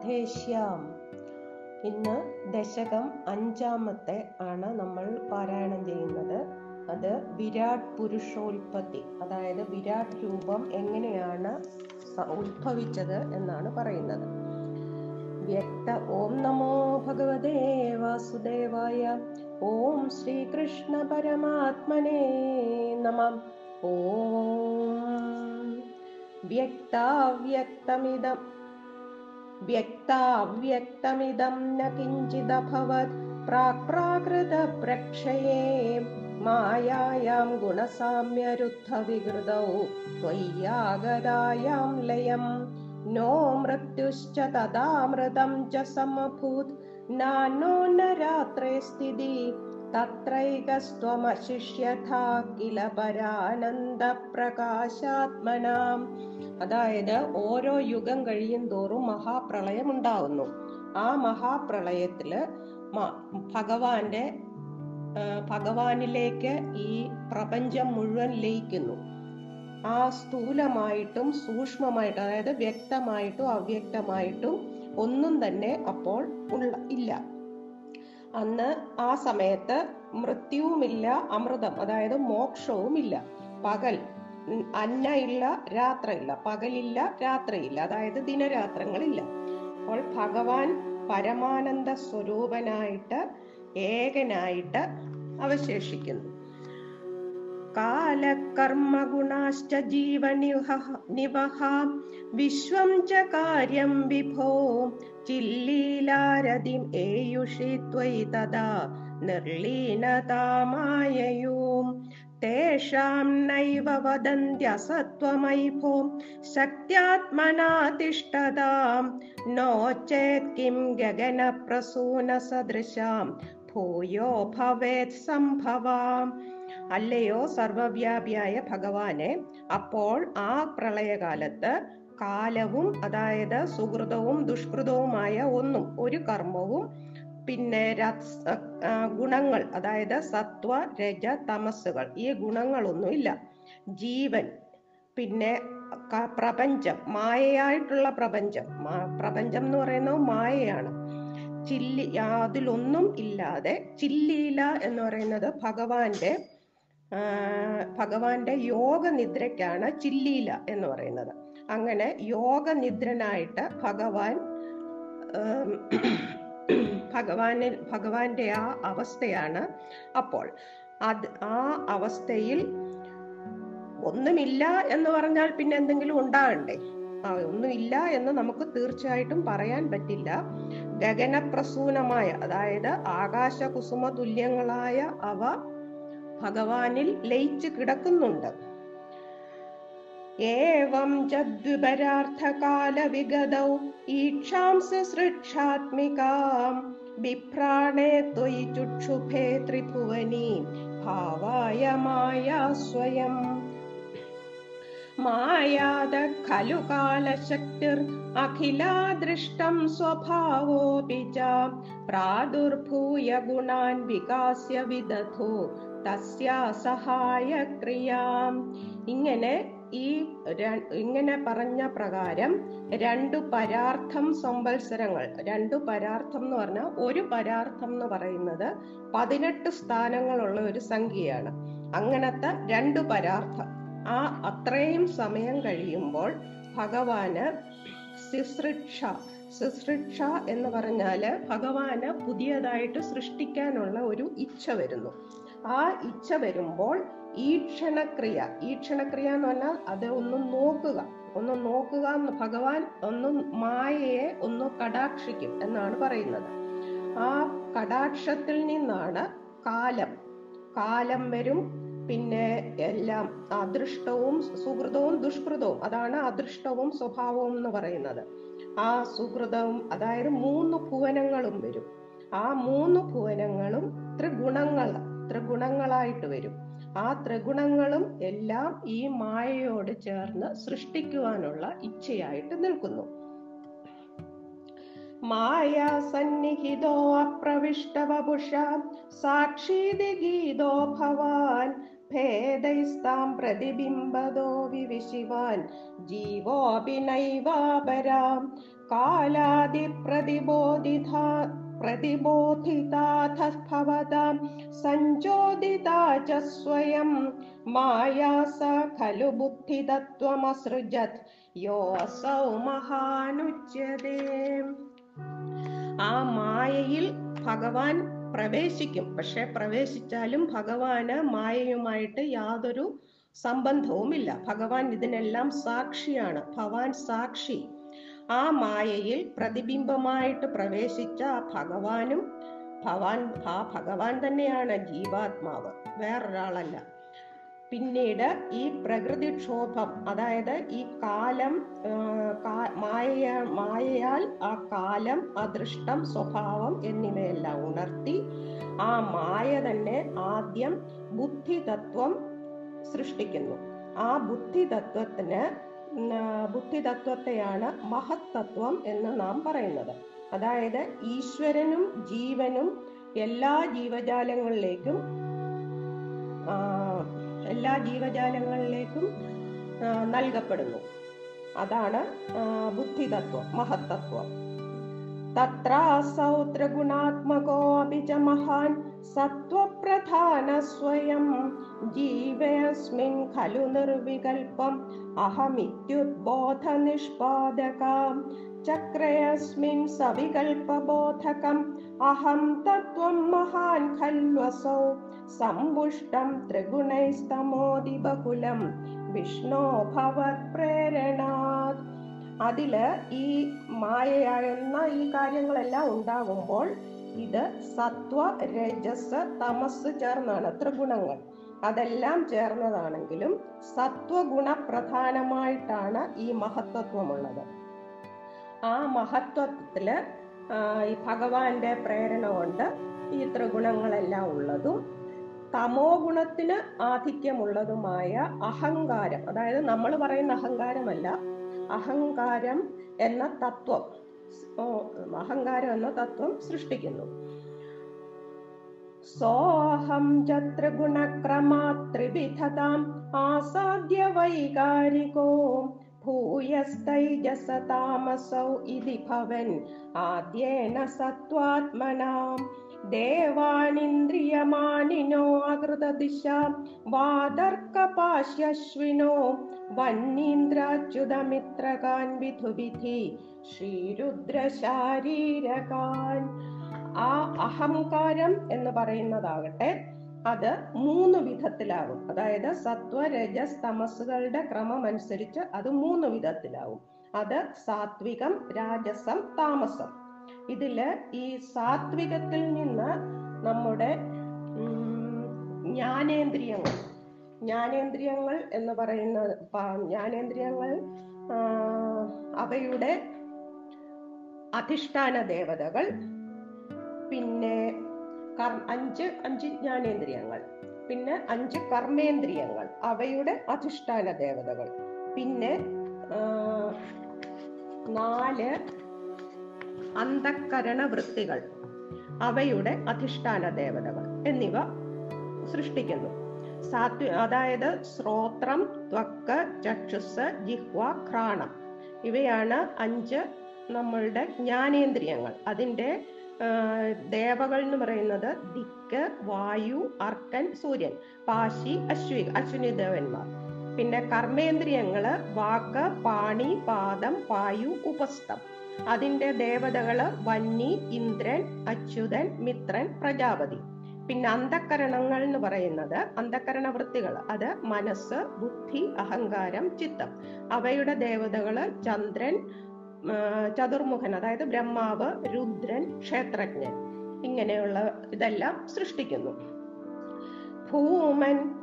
രാധേശ്യാം ഇന്ന് ദശകം അഞ്ചാമത്തെ ആണ് നമ്മൾ പാരായണം ചെയ്യുന്നത്. അത് വിരാട് പുരുഷോൽപത്തി അതായത് വിരാട് രൂപം എങ്ങനെയാണ് ഉത്ഭവിച്ചത് എന്നാണ് പറയുന്നത്. വ്യക്ത ഓം നമോ ഭഗവതേ വാസുദേവായ ഓം ശ്രീകൃഷ്ണ പരമാത്മനേ നമ. ഓം വ്യക്താവ്യക്തമിതം व्यक्ताव्यक्तमिदं न किञ्चिदभवत् प्राक् प्राकृतप्रक्षये मायां गुणसाम्यरुद्धविधौ त्वय्यागदायां लयं नो मृत्युश्च तदा मृतं च समभूत् नो न रात्रे स्थिति തത്രൈകസ്ത്വമശിഷ്യഥാ കില പരാനന്ദ പ്രകാശാത്മനാം അതായത് ഓരോ യുഗം കഴിയും തോറും മഹാപ്രളയം ഉണ്ടാവുന്നു ആ മഹാപ്രളയത്തിൽ ഭഗവാന്റെ ഭഗവാനിലേക്ക് ഈ പ്രപഞ്ചം മുഴുവൻ ലയിക്കുന്നു. ആ സ്ഥൂലമായിട്ടും സൂക്ഷ്മമായിട്ടും അതായത് വ്യക്തമായിട്ടും അവ്യക്തമായിട്ടും ഒന്നും തന്നെ അപ്പോൾ ഉള്ള ഇല്ല. അന്ന് ആ സമയത്ത് മൃത്യുവുമില്ല അമൃതം അതായത് മോക്ഷവുമില്ല. പകൽ അന്ന ഇല്ല രാത്രയില്ല. പകലില്ല രാത്രിയില്ല. അതായത് ദിനരാത്രങ്ങളില്ല. അപ്പോൾ ഭഗവാൻ പരമാനന്ദ സ്വരൂപനായിട്ട് ഏകനായിട്ട് അവശേഷിക്കുന്നു. कालकर्मगुणाश्च जीवनिव निवहा। विश्वं च कार्यं विभो। चिल्लीलारदिम् एयुषि त्वयि तदा निर्लीनतामायू तेषां नैव वदन्त्यसत्त्वमैभो। शक्त्यात्मना तिष्ठतां नो चेत् किं गगनप्रसूनसदृशां भूयो भवेत् सम्भवाम्। അല്ലയോ സർവവ്യാപിയായ ഭഗവാനെ? അപ്പോൾ ആ പ്രളയകാലത്ത് കാലവും അതായത് സുഹൃതവും ദുഷ്കൃതവുമായ ഒന്നും ഒരു കർമ്മവും പിന്നെ ഗുണങ്ങൾ അതായത് സത്വ രജ തമസ്സുകൾ ഈ ഗുണങ്ങളൊന്നുമില്ല ജീവൻ പിന്നെ പ്രപഞ്ചം മായയായിട്ടുള്ള പ്രപഞ്ചം പ്രപഞ്ചം എന്ന് പറയുന്നത് മായയാണ്. ചില്ലി അതിലൊന്നും ഇല്ലാതെ ചില്ലീല എന്ന് പറയുന്നത് ഭഗവാന്റെ ഭഗവാന്റെ യോഗനിദ്രയ്ക്കാണ് ചില്ലീല എന്ന് പറയുന്നത്. അങ്ങനെ യോഗനിദ്രനായിട്ട് ഭഗവാൻ ഭഗവാനിൽ ഭഗവാന്റെ ആ അവസ്ഥയാണ് അപ്പോൾ. അത് ആ അവസ്ഥയിൽ ഒന്നുമില്ല എന്ന് പറഞ്ഞാൽ പിന്നെ എന്തെങ്കിലും ഉണ്ടാകണ്ടേ? ആ ഒന്നുമില്ല എന്ന് നമുക്ക് തീർച്ചയായിട്ടും പറയാൻ പറ്റില്ല. ഗഗനപ്രസൂനമായ അതായത് ആകാശകുസുമ തുല്യങ്ങളായ അവ ഭഗവാനിൽ ലയിച്ചു കിടക്കുന്നുണ്ട്. ഏവം ചദ്വിപരാർത്ഥകാല ഖലു കാലശക്തിർ അഖിലാദൃഷ്ടം സ്വഭാവോപി ച പ്രാദുർഭൂയ ഗുണാൻ വികാസ്യ വിദധോ തസ്യാ സഹായ ക്രിയാം. ഇങ്ങനെ ഈ ഇങ്ങനെ പറഞ്ഞ പ്രകാരം രണ്ടു പരാർത്ഥം സംവത്സരങ്ങൾ രണ്ടു പരാർത്ഥം എന്ന് പറഞ്ഞാൽ ഒരു പരാർത്ഥം എന്ന് പറയുന്നത് പതിനെട്ട് സ്ഥാനങ്ങളുള്ള ഒരു സംഖ്യയാണ്. അങ്ങനത്തെ രണ്ടു പരാർത്ഥം. ആ അത്രയും സമയം കഴിയുമ്പോൾ ഭഗവാന് ശുശ്രൂഷ ശുശ്രൂഷ എന്ന് പറഞ്ഞാൽ ഭഗവാന് പുതിയതായിട്ട് സൃഷ്ടിക്കാനുള്ള ഒരു ഇച്ഛ വരുന്നു. ആ ഇച്ഛ വരുമ്പോൾ ഈക്ഷണക്രിയ. ഈക്ഷണക്രിയ എന്ന് പറഞ്ഞാൽ അത് ഒന്ന് നോക്കുക. ഒന്ന് നോക്കുക എന്ന് ഭഗവാൻ ഒന്ന് മായയെ ഒന്ന് കടാക്ഷിക്കും എന്നാണ് പറയുന്നത്. ആ കടാക്ഷത്തിൽ നിന്നാണ് കാലം. കാലം വരും പിന്നെ എല്ലാം അദൃഷ്ടവും സുഹൃതവും ദുഷ്കൃതവും. അതാണ് അദൃഷ്ടവും സ്വഭാവവും എന്ന് പറയുന്നത്. ആ സുഹൃതവും അതായത് മൂന്ന് ഭുവനങ്ങളും വരും. ആ മൂന്ന് ഭുവനങ്ങളും ത്രിഗുണങ്ങൾ ത്രിഗുണങ്ങളായിട്ട് വരും. ആ ത്രിഗുണങ്ങളും എല്ലാം ഈ മായയോട് ചേർന്ന് സൃഷ്ടിക്കുവാനുള്ള ഇച്ഛയായിട്ട് നിൽക്കുന്നു. മായാ സന്നിഹിതോ അപ്രവിഷ്ടവപുഷ സാക്ഷീതി ഗീതോ ഭവാൻ ഭേദൈസ്താം പ്രതിബിംബതോ വിവിശിവാൻ ജീവോപി നൈവാപരാം കാലാദിപ്രതിബോധിതാ സഞ്ചോദിതാ ച സ്വയം. മായാ സ ഖലു ബുദ്ധിതത്വമസൃജത്. യോസൗ മഹാനുച്യതേ ആ മായയിൽ ഭഗവാൻ പ്രവേശിക്കും. പക്ഷെ പ്രവേശിച്ചാലും ഭഗവാന് മായയുമായിട്ട് യാതൊരു സംബന്ധവുമില്ല. ഭഗവാൻ ഇതിനെല്ലാം സാക്ഷിയാണ്. ഭഗവാൻ സാക്ഷി. ആ മായയിൽ പ്രതിബിംബമായിട്ട് പ്രവേശിച്ച ആ ഭഗവാനും ഭവാൻ ആ ഭഗവാൻ തന്നെയാണ് ജീവാത്മാവ്. വേറൊരാളല്ല. പിന്നീട് ഈ പ്രകൃതിക്ഷോഭം അതായത് ഈ കാലം മായ മായയാൽ ആ കാലം അദൃഷ്ടം സ്വഭാവം എന്നിവയെല്ലാം ഉണർത്തി ആ മായ തന്നെ ആദ്യം ബുദ്ധിതത്വം സൃഷ്ടിക്കുന്നു. ആ ബുദ്ധിതത്വത്തിന് ബുദ്ധിതത്വത്തെയാണ് മഹത് തത്വം എന്ന് നാം പറയുന്നത്. അതായത് ഈശ്വരനും ജീവനും എല്ലാ ജീവജാലങ്ങളിലേക്കും എല്ലാ ജീവജാലങ്ങളിലേക്കും നൽകപ്പെടുന്നു. അതാണ് ബുദ്ധിതത്വം മഹത്തത്വം തത്രാസൗ ത്രിഗുണാത്മകോ അഭിജ മഹാൻ സത്വപ്രധാന സ്വയം ജീവയസ്മിൻ ഖലു നിർവികൽപം അഹമിത്യുദ്ബോധ നിഷ്പാദക ചക്രയസ്മിൻ സവികൽപബോധകം. അഹം തത്വം മഹാൻ ഖൽവസൗ. സമ്പുഷ്ടം ത്രിഗുണൈസ്തമോതി ബഹുലം വിഷ്ണോ ഭവ പ്രേരണാത്. അതിൽ ഈ മായയാകുന്ന ഈ കാര്യങ്ങളെല്ലാം ഉണ്ടാകുമ്പോൾ ഇത് സത്വ രജസ് തമസ് ചേർന്നാണ്. ത്രിഗുണങ്ങൾ അതെല്ലാം ചേർന്നതാണെങ്കിലും സത്വഗുണ പ്രധാനമായിട്ടാണ് ഈ മഹത്വത്വമുള്ളത്. ആ മഹത്വത്തിൽ ഈ ഭഗവാന്റെ പ്രേരണ കൊണ്ട് ഈ ത്രിഗുണങ്ങളെല്ലാം ഉള്ളതും തമോ ഗുണത്തിന് ആധിക്യമുള്ളതുമായ അഹങ്കാരം അതായത് നമ്മൾ പറയുന്ന അഹങ്കാരമല്ല അഹങ്കാരം എന്ന തത്വം അഹങ്കാരം എന്ന തത്വം സൃഷ്ടിക്കുന്നു. സോഹം ചത്ര ഗുണക്രമാത്രിവിധതാം ആസാദ്യ വൈകാരികോ ഭൂയസ്തൈജസ താമസൗ ഇതി ഭവൻ ആദ്യേന സത്വാത്മനാം ദേവാനിന്ദ്രിയമാനിനോ അകൃതദിശ വാതർക്കപാശ്യശ്വിനോ വന്നീന്ദ്രാച്യുതമിത്രകാൻ വിധുവിധി ശ്രീരുദ്രശാരീരകാൻ. ആ അഹങ്കാരം എന്ന് പറയുന്നതാകട്ടെ അത് മൂന്ന് വിധത്തിലാകും അതായത് സത്വ രജസ് തമസുകളുടെ ക്രമം അനുസരിച്ച് അത് മൂന്ന് വിധത്തിലാവും. അത് സാത്വികം രാജസം താമസം. ഇതിൽ ഈ സാത്വികത്തിൽ നിന്ന് നമ്മുടെ ജ്ഞാനേന്ദ്രിയങ്ങൾ ജ്ഞാനേന്ദ്രിയങ്ങൾ എന്ന് പറയുന്ന ജ്ഞാനേന്ദ്രിയങ്ങൾ അവയുടെ അധിഷ്ഠാന ദേവതകൾ പിന്നെ അഞ്ച് അഞ്ച് ജ്ഞാനേന്ദ്രിയങ്ങൾ പിന്നെ അഞ്ച് കർമ്മേന്ദ്രിയങ്ങൾ അവയുടെ അധിഷ്ഠാന ദേവതകൾ പിന്നെ നാല് അന്ധക്കരണ വൃത്തികൾ അവയുടെ അധിഷ്ഠാന ദേവതകൾ എന്നിവ സൃഷ്ടിക്കുന്നു. സാത്വ അതായത് ശ്രോത്രം ത്വക്ക് ചക്ഷുസ് ജിഹ്വ ഘ്രാണം. ഇവയാണ് അഞ്ച് നമ്മളുടെ ജ്ഞാനേന്ദ്രിയങ്ങൾ. അതിന്റെ ദേവകൾ എന്ന് പറയുന്നത് ദിക്ക് വായു അർക്കൻ സൂര്യൻ പാശി അശ്വി അശ്വിനി ദേവന്മാർ പിന്നെ കർമ്മേന്ദ്രിയങ്ങൾ വാക്ക് പാണി പാദം പായു ഉപസ്ഥം. അതിന്റെ ദേവതകൾ വന്നി ഇന്ദ്രൻ അച്യുതൻ മിത്രൻ പ്രജാപതി. പിന്നെ അന്ധക്കരണങ്ങൾ എന്ന് പറയുന്നത് അന്ധക്കരണ വൃത്തികൾ. അത് മനസ്സ് ബുദ്ധി അഹങ്കാരം ചിത്തം. അവയുടെ ദേവതകൾ ചന്ദ്രൻ ചതുർമുഖൻ അതായത് ബ്രഹ്മാവ് രുദ്രൻ ക്ഷേത്രജ്ഞൻ. ഇങ്ങനെയുള്ള ഇതെല്ലാം സൃഷ്ടിക്കുന്നു. ഭൂമൻ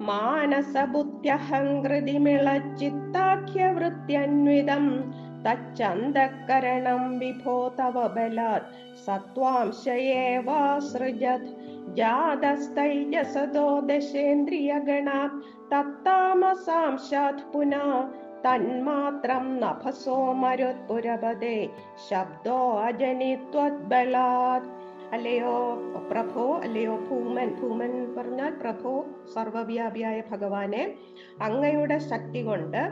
മാനസബുദ്ധ്യഹങ്കൃതിമിളച്ചിത്താഖ്യവൃത്യന്വിതം തച്ചന്തക്കരണം വിഭോ തവ ബലാത് സത്വാംശയേവാസൃജത് ജാതസ്ഥൈജസദോ ദശേന്ദ്രിയഗണാ തത്താമസാംശാത് പുനാ തന്മാത്രം നഭസോ മരുത്പുരപദേ ശബ്ദോ അജനിത്വത്ബലാത് അല്ലയോ പ്രഭോ അല്ലയോ ഭൂമൻ ഭൂമൻ പറഞ്ഞാൽ പ്രഭോ സർവവ്യാപിയായ ഭഗവാനെ। അങ്ങയുടെ ശക്തി കൊണ്ട്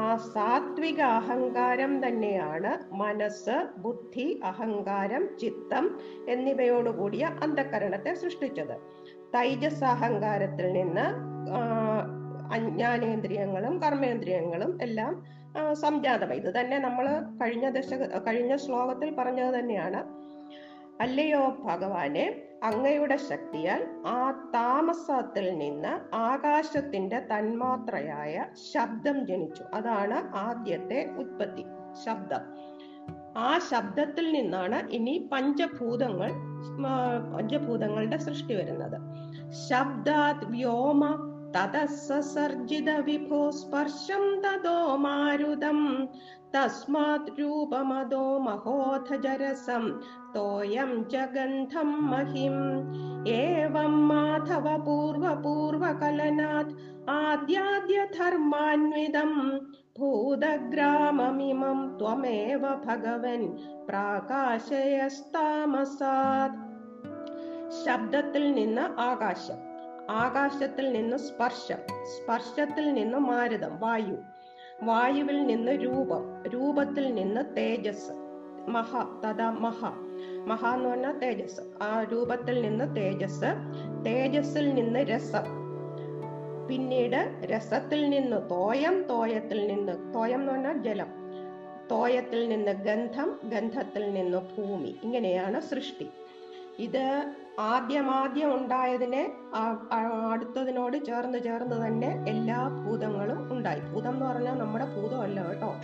ആ സാത്വിക അഹങ്കാരം തന്നെയാണ് മനസ്സ് ബുദ്ധി അഹങ്കാരം ചിത്തം എന്നിവയോടുകൂടിയ അന്ധകരണത്തെ സൃഷ്ടിച്ചത്. തൈജസ് അഹങ്കാരത്തിൽ നിന്ന് ജ്ഞാനേന്ദ്രിയങ്ങളും കർമ്മേന്ദ്രിയങ്ങളും എല്ലാം സംജാതമായി. ഇത് തന്നെ നമ്മൾ കഴിഞ്ഞ ദശക കഴിഞ്ഞ ശ്ലോകത്തിൽ പറഞ്ഞത് തന്നെയാണ്. അല്ലയോ ഭഗവാനെ അങ്ങയുടെ ശക്തിയാൽ ആ താമസത്തിൽ നിന്ന് ആകാശത്തിന്റെ തന്മാത്രയായ ശബ്ദം ജനിച്ചു. അതാണ് ആദ്യത്തെ ഉത്പത്തി ശബ്ദം. ആ ശബ്ദത്തിൽ നിന്നാണ് ഇനി പഞ്ചഭൂതങ്ങൾ പഞ്ചഭൂതങ്ങളുടെ സൃഷ്ടി വരുന്നത്. ശബ്ദാത് വ്യോമ തതസർജിത വിഭോ സ്പർശം തതോ മാരുതം തസ്മാത് രൂപമതോ മഹോധജരസം തോയം ജഗന്ധം മഹിം ഏവം മാധവ പൂർവ പൂർവകലനാത് ആദ്യാദ്യ ധർമാന്വിതം ഭൂതഗ്രാമമിമം ത്വമേവ ഭഗവൻ പ്രാകാശയസ്താമസാത് ശബ്ദത്തിൽ നിന്ന് ആകാശം ആകാശത്തിൽ നിന്ന് സ്പർശം സ്പർശത്തിൽ നിന്ന് മാരുതം വായു. വായുവിൽ നിന്ന് രൂപം രൂപത്തിൽ നിന്ന് തേജസ്. മഹ തഥാ മഹ. മഹ എന്ന് പറഞ്ഞാൽ തേജസ്. ആ രൂപത്തിൽ നിന്ന് തേജസ് തേജസ്സിൽ നിന്ന് രസം. പിന്നീട് രസത്തിൽ നിന്ന് തോയം തോയത്തിൽ നിന്ന് തോയം എന്ന് പറഞ്ഞാൽ ജലം. തോയത്തിൽ നിന്ന് ഗന്ധം ഗന്ധത്തിൽ നിന്ന് ഭൂമി. ഇങ്ങനെയാണ് സൃഷ്ടി. ഇത് ആദ്യമാദ്യം ഉണ്ടായതിനെ അടുത്തതിനോട് ചേർന്ന് ചേർന്ന് തന്നെ എല്ലാ ഭൂതങ്ങളും ഉണ്ടായി. ഭൂതം എന്ന് പറഞ്ഞാൽ നമ്മുടെ ഭൂതമല്ല കേട്ടോ.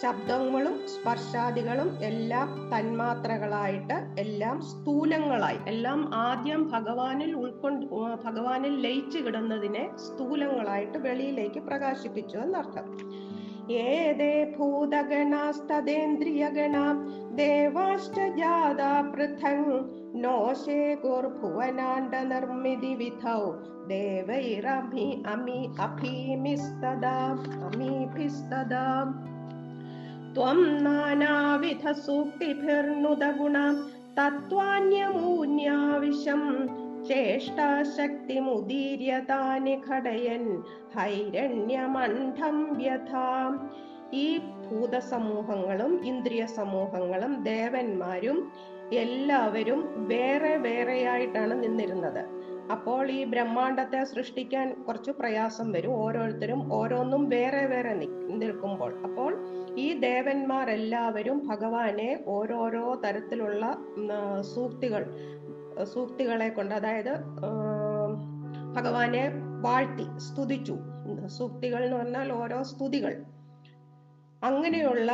ശബ്ദങ്ങളും സ്പർശാദികളും എല്ലാം തന്മാത്രകളായിട്ട് എല്ലാം സ്ഥൂലങ്ങളായി. എല്ലാം ആദ്യം ഭഗവാനിൽ ഉൾക്കൊണ്ട് ഭഗവാനിൽ ലയിച്ചു കിടന്നതിനെ സ്ഥൂലങ്ങളായിട്ട് വെളിയിലേക്ക് പ്രകാശിപ്പിച്ചു എന്നർത്ഥം. ये दे भूतगणास्तदेन्द्रियगणा देवाश्च जादा पृथङ् नोषे गुर्भुवनाण्डनर्मिदि विधौ देवैरमि अमि अभीमिस्तदा अमीभिस्तदा। त्वं नानाविधसूक्तिभिर्नुदगुणा तत्त्वान्यमून्याविषम् ചേഷ്ടാശക്തിമുദീര്യ ഘടയൻ ഹൈരണ്യമണ്ഠം വ്യഥാം. ഈ ഭൂതസമൂഹങ്ങളും ഇന്ദ്രിയ സമൂഹങ്ങളും ദേവന്മാരും എല്ലാവരും വേറെ വേറെയായിട്ടാണ് നിന്നിരുന്നത്. അപ്പോൾ ഈ ബ്രഹ്മാണ്ടത്തെ സൃഷ്ടിക്കാൻ കുറച്ച് പ്രയാസം വരും. ഓരോരുത്തരും ഓരോന്നും വേറെ വേറെ നിൽക്കുമ്പോൾ. അപ്പോൾ ഈ ദേവന്മാരെല്ലാവരും ഭഗവാനെ ഓരോരോ തരത്തിലുള്ള സൂക്തികൾ സൂക്തികളെ കൊണ്ട് അതായത് ഭഗവാനെ വാഴ്ത്തി സ്തുതിച്ചു. സൂക്തികൾ എന്ന് പറഞ്ഞാൽ ഓരോ സ്തുതികൾ. അങ്ങനെയുള്ള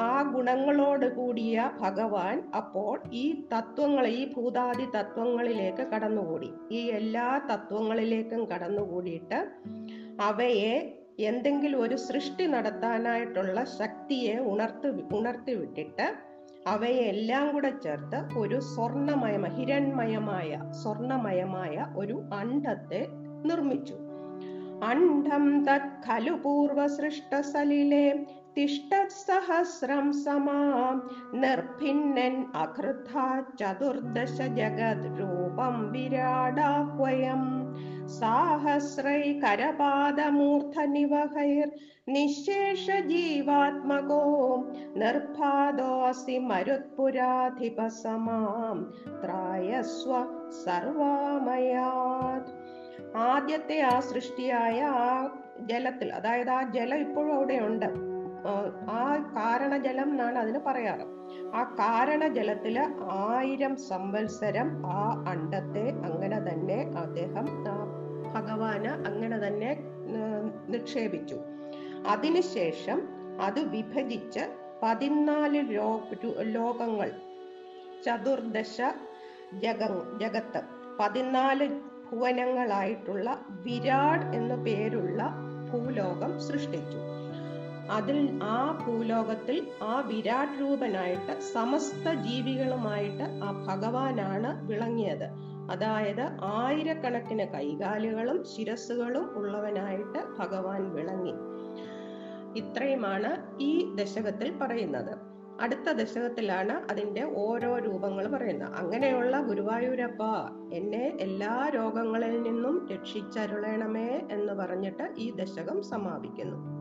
ആ ഗുണങ്ങളോട് കൂടിയ ഭഗവാൻ അപ്പോൾ ഈ തത്വങ്ങൾ ഈ ഭൂതാദി തത്വങ്ങളിലേക്ക് കടന്നുകൂടി. ഈ എല്ലാ തത്വങ്ങളിലേക്കും കടന്നുകൂടിയിട്ട് അവയെ എന്തെങ്കിലും ഒരു സൃഷ്ടി നടത്താനായിട്ടുള്ള ശക്തിയെ ഉണർത്തി ഉണർത്തി വിട്ടിട്ട് അവയെ എല്ലാം കൂടെ ചേർത്ത് ഒരു സ്വർണമയമ ഹിരൺമയമായ സ്വർണമയമായ ഒരു അണ്ഡത്തെ നിർമ്മിച്ചു. അണ്ഡം തത് ഖലു പൂർവസൃഷ്ടസലിലെ തിഷ്ടസഹസ്രം സമാം. നിർഭിന്നൻ അകൃഥ ചതുർദശ ജഗത് രൂപം വിരാടാഹ്വയം നിശേഷ ജീവാത്മകോ നിർഭാദോസി മരുത്പുരാധിപസമാം ത്രായസ്വ സർവാമയാത്. ആദ്യത്തെ ആ സൃഷ്ടിയായ ആ ജലത്തിൽ അതായത് ആ ജലം ഇപ്പോഴും അവിടെ ഉണ്ട് ആ കാരണജലം എന്നാണ് അതിന് പറയാറ്. ആ കാരണ കാരണജലത്തിൽ ആയിരം സംവത്സരം ആ അണ്ടത്തെ അങ്ങനെ തന്നെ അദ്ദേഹം ഭഗവാന് അങ്ങനെ തന്നെ നിക്ഷേപിച്ചു. അതിനുശേഷം അത് വിഭജിച്ച് പതിനാല് ലോകങ്ങൾ ചതുർദശ ജഗ ജഗത്ത് പതിനാല് ഭുവനങ്ങളായിട്ടുള്ള വിരാട് എന്നു പേരുള്ള ഭൂലോകം സൃഷ്ടിച്ചു. അതിൽ ആ ഭൂലോകത്തിൽ ആ വിരാട് രൂപനായിട്ട് സമസ്ത ജീവികളുമായിട്ട് ആ ഭഗവാനാണ് വിളങ്ങിയത്. അതായത് ആയിരക്കണക്കിന് കൈകാലുകളും ശിരസ്സുകളും ഉള്ളവനായിട്ട് ഭഗവാൻ വിളങ്ങി. ഇത്രയുമാണ് ഈ ദശകത്തിൽ പറയുന്നത്. അടുത്ത ദശകത്തിലാണ് അതിന്റെ ഓരോ രൂപങ്ങൾ പറയുന്നത്. അങ്ങനെയുള്ള ഗുരുവായൂരപ്പ എന്നെ എല്ലാ രോഗങ്ങളിൽ നിന്നും രക്ഷിച്ചരുളണമേ എന്ന് പറഞ്ഞിട്ട് ഈ ദശകം സമാപിക്കുന്നു.